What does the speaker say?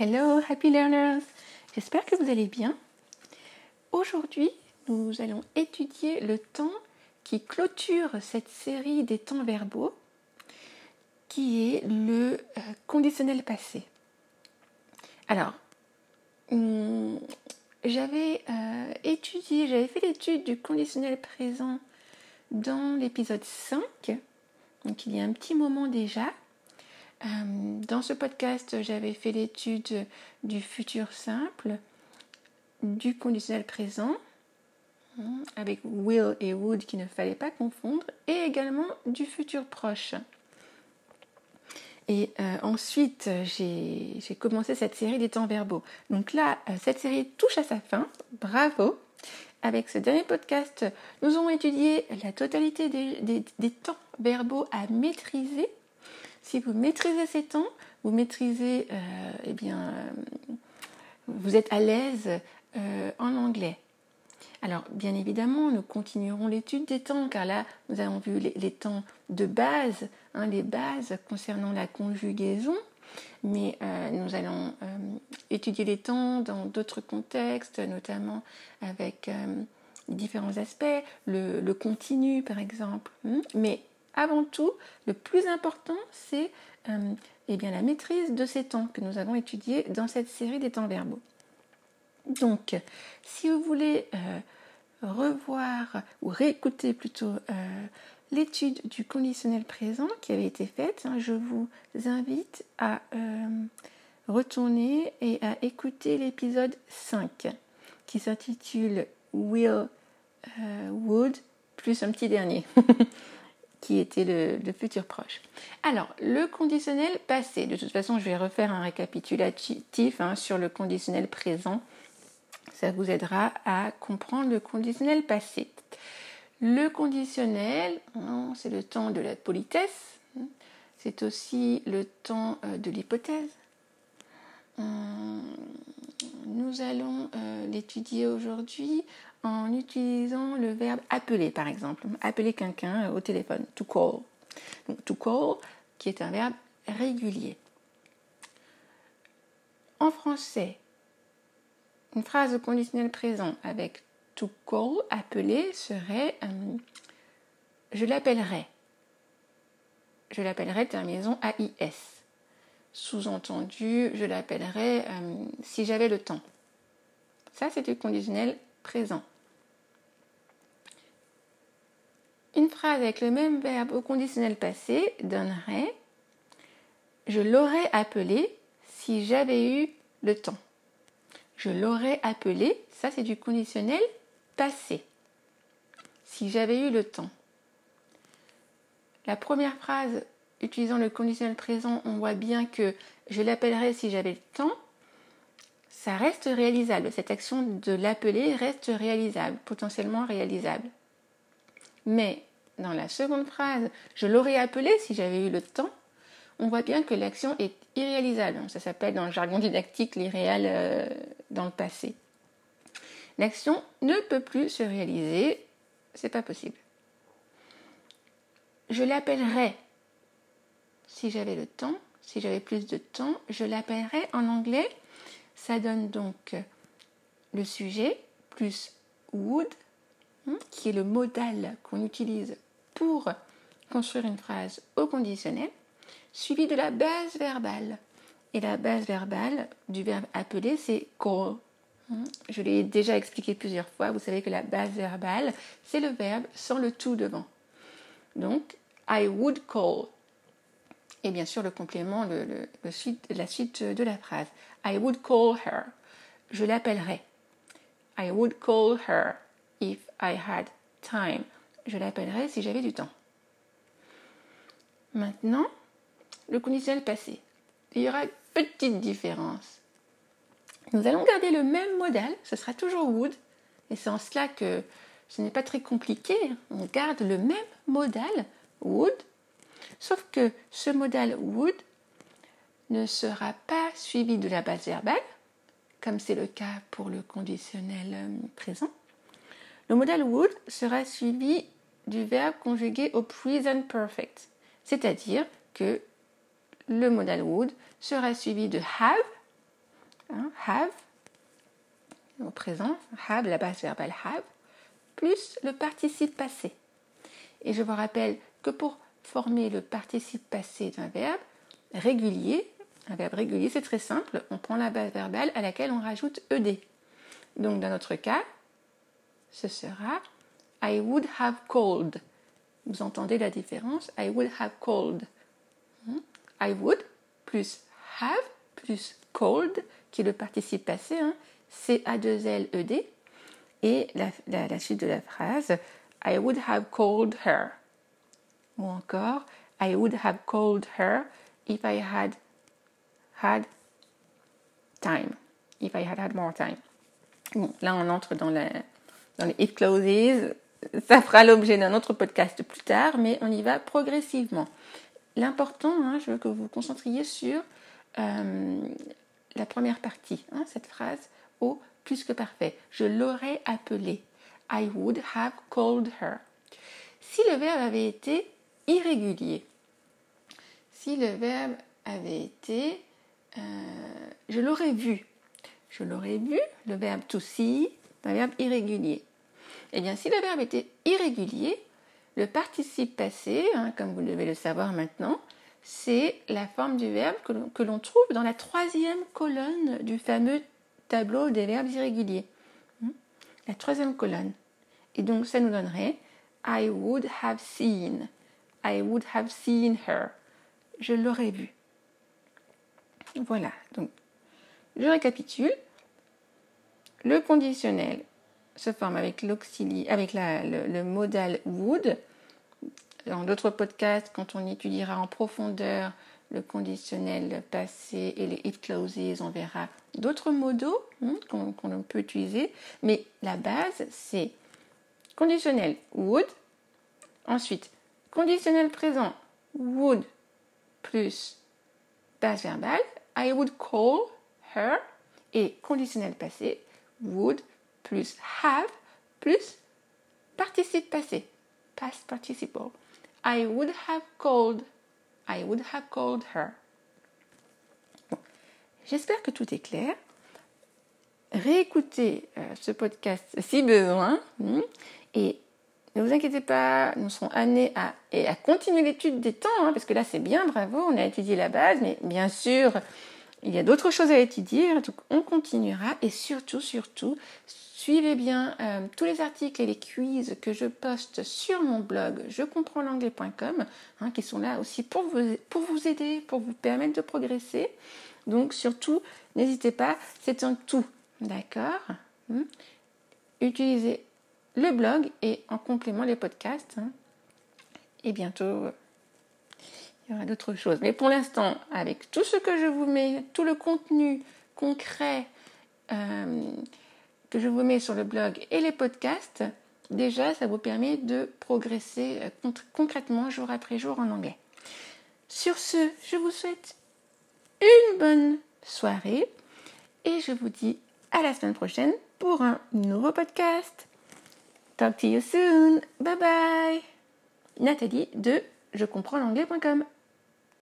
Hello, happy learners! J'espère que vous allez bien. Aujourd'hui, nous allons étudier le temps qui clôture cette série des temps verbaux, qui est le euh, conditionnel passé. Alors, hum, j'avais euh, étudié, j'avais fait l'étude du conditionnel présent dans l'épisode 5, donc il y a un petit moment déjà. Euh, dans ce podcast, j'avais fait l'étude du futur simple, du conditionnel présent, hein, avec will et would qu'il ne fallait pas confondre, et également du futur proche. Et euh, ensuite, j'ai commencé cette série des temps verbaux. Donc là, euh, cette série touche à sa fin. Bravo. Avec ce dernier podcast, nous avons étudié la totalité des temps verbaux à maîtriser si vous maîtrisez ces temps, vous maîtrisez, euh, eh bien, euh, vous êtes à l'aise euh, en anglais. Alors, bien évidemment, nous continuerons l'étude des temps, car là, nous avons vu les, temps de base, hein, les bases concernant la conjugaison, mais nous allons étudier les temps dans d'autres contextes, notamment avec différents aspects, le, le, continu par exemple. Hein. Mais avant tout, le plus important, c'est euh, eh bien, la maîtrise de ces temps que nous avons étudiés dans cette série des temps verbaux. Donc, si vous voulez euh, revoir ou réécouter plutôt euh, l'étude du conditionnel présent qui avait été faite, hein, je vous invite à retourner et à écouter l'épisode 5 qui s'intitule Will Would plus un petit dernier. qui était le, futur proche. Alors, le conditionnel passé, de toute façon, je vais refaire un récapitulatif hein, sur le conditionnel présent. Ça vous aidera à comprendre le conditionnel passé. Le conditionnel, hein, c'est le temps de la politesse, c'est aussi le temps euh, de l'hypothèse. Hum, nous allons euh, l'étudier aujourd'hui en utilisant le verbe appeler, par exemple. Appeler quelqu'un au téléphone, to call. Donc, to call, qui est un verbe régulier. En français, une phrase de conditionnel présent avec to call, appeler, serait euh, je l'appellerai. Je l'appellerai terminaison AIS. Sous-entendu, je l'appellerai euh, si j'avais le temps. Ça, c'est le conditionnel présent. Une phrase avec le même verbe au conditionnel passé donnerait Je l'aurais appelé si j'avais eu le temps. Je l'aurais appelé, ça c'est du conditionnel passé. Si j'avais eu le temps. La première phrase utilisant le conditionnel présent, on voit bien que je l'appellerais si j'avais le temps ça reste réalisable. Cette action de l'appeler reste réalisable, potentiellement réalisable. Mais dans la seconde phrase, je l'aurais appelé si j'avais eu le temps, on voit bien que l'action est irréalisable. Ça s'appelle dans le jargon didactique l'irréal euh, dans le passé. L'action ne peut plus se réaliser, c'est pas possible. Je l'appellerais si j'avais le temps, si j'avais plus de temps, je l'appellerais en anglais ça donne donc le sujet plus would, hein, qui est le modal qu'on utilise pour construire une phrase au conditionnel, suivi de la base verbale. Et la base verbale du verbe appeler, c'est call. Hein. Je l'ai déjà expliqué plusieurs fois. Vous savez que la base verbale, c'est le verbe sans le tout devant. Donc, I would call et bien sûr le complément, la suite de la phrase. I would call her. Je l'appellerai. I would call her if I had time. Je l'appellerai si j'avais du temps. Maintenant, le conditionnel passé. Il y aura une petite différence. Nous allons garder le même modèle, ce sera toujours would, et c'est en cela que ce n'est pas très compliqué. On garde le même modèle, would, Sauf que ce modal would ne sera pas suivi de la base verbale, comme c'est le cas pour le conditionnel euh, présent. Le modal would sera suivi du verbe conjugué au present perfect, c'est-à-dire que le modal would sera suivi de have hein, have, au présent, have, la base verbale have, plus le participe passé. Et je vous rappelle que pour former le participe passé d'un verbe régulier, un verbe régulier, c'est très simple, on prend la base verbale à laquelle on rajoute ed. Donc dans notre cas, ce sera I would have called. Vous entendez la différence? I would have called. Hmm? I would plus have plus called, qui est le participe passé, hein, C-A-2-L-E-D. Et la, suite de la phrase I would have called her. Ou encore I would have called her if I had had time. If I had had more time. Bon, là, on entre dans, les if clauses. Ça fera l'objet d'un autre podcast plus tard, mais on y va progressivement. L'important, hein, je veux que vous vous concentriez sur euh, la première partie, hein, cette phrase au plus que parfait. Je l'aurais appelé. I would have called her. Si le verbe avait été irrégulier, si le verbe avait été euh, je l'aurais vu, je l'aurais vu, le verbe to see, un verbe irrégulier. Eh bien, si le verbe était irrégulier, le participe passé, hein, comme vous devez le savoir maintenant, c'est la forme du verbe que l'on trouve dans la troisième colonne du fameux tableau des verbes irréguliers. Hmm? La troisième colonne. Et donc ça nous donnerait I would have seen. I would have seen her. Je l'aurais vu. Voilà. Donc, je récapitule. Le conditionnel se forme avec avec le, modal would. Dans d'autres podcasts, quand on étudiera en profondeur le conditionnel passé et les if clauses, on verra d'autres modos hein, qu'on peut utiliser. Mais la base, c'est conditionnel would. Ensuite, conditionnel présent would plus base verbale. I would call her. Et conditionnel passé would plus have plus participe passé. Past participle. I would have called. I would have called her. J'espère que tout est clair. Réécoutez euh, ce podcast si besoin. Hmm, ne vous inquiétez pas, nous serons amenés à, et à continuer l'étude des temps, hein, parce que là c'est bien, bravo, on a étudié la base, mais bien sûr, il y a d'autres choses à étudier, donc on continuera. Et surtout, surtout, suivez bien euh, tous les articles et les quiz que je poste sur mon blog je comprends l'anglais.com, hein, qui sont là aussi pour vous, pour vous aider, pour vous permettre de progresser. Donc surtout, n'hésitez pas, c'est un tout, d'accord hmm? Utilisez le blog et en complément les podcasts. Hein. Et bientôt, il y aura d'autres choses. Mais pour l'instant, avec tout ce que je vous mets, tout le contenu concret euh, que je vous mets sur le blog et les podcasts, déjà, ça vous permet de progresser euh, concrètement jour après jour en anglais. Sur ce, je vous souhaite une bonne soirée et je vous dis à la semaine prochaine pour un nouveau podcast. Talk to you soon. Bye bye. Nathalie de je comprends l'anglais.com.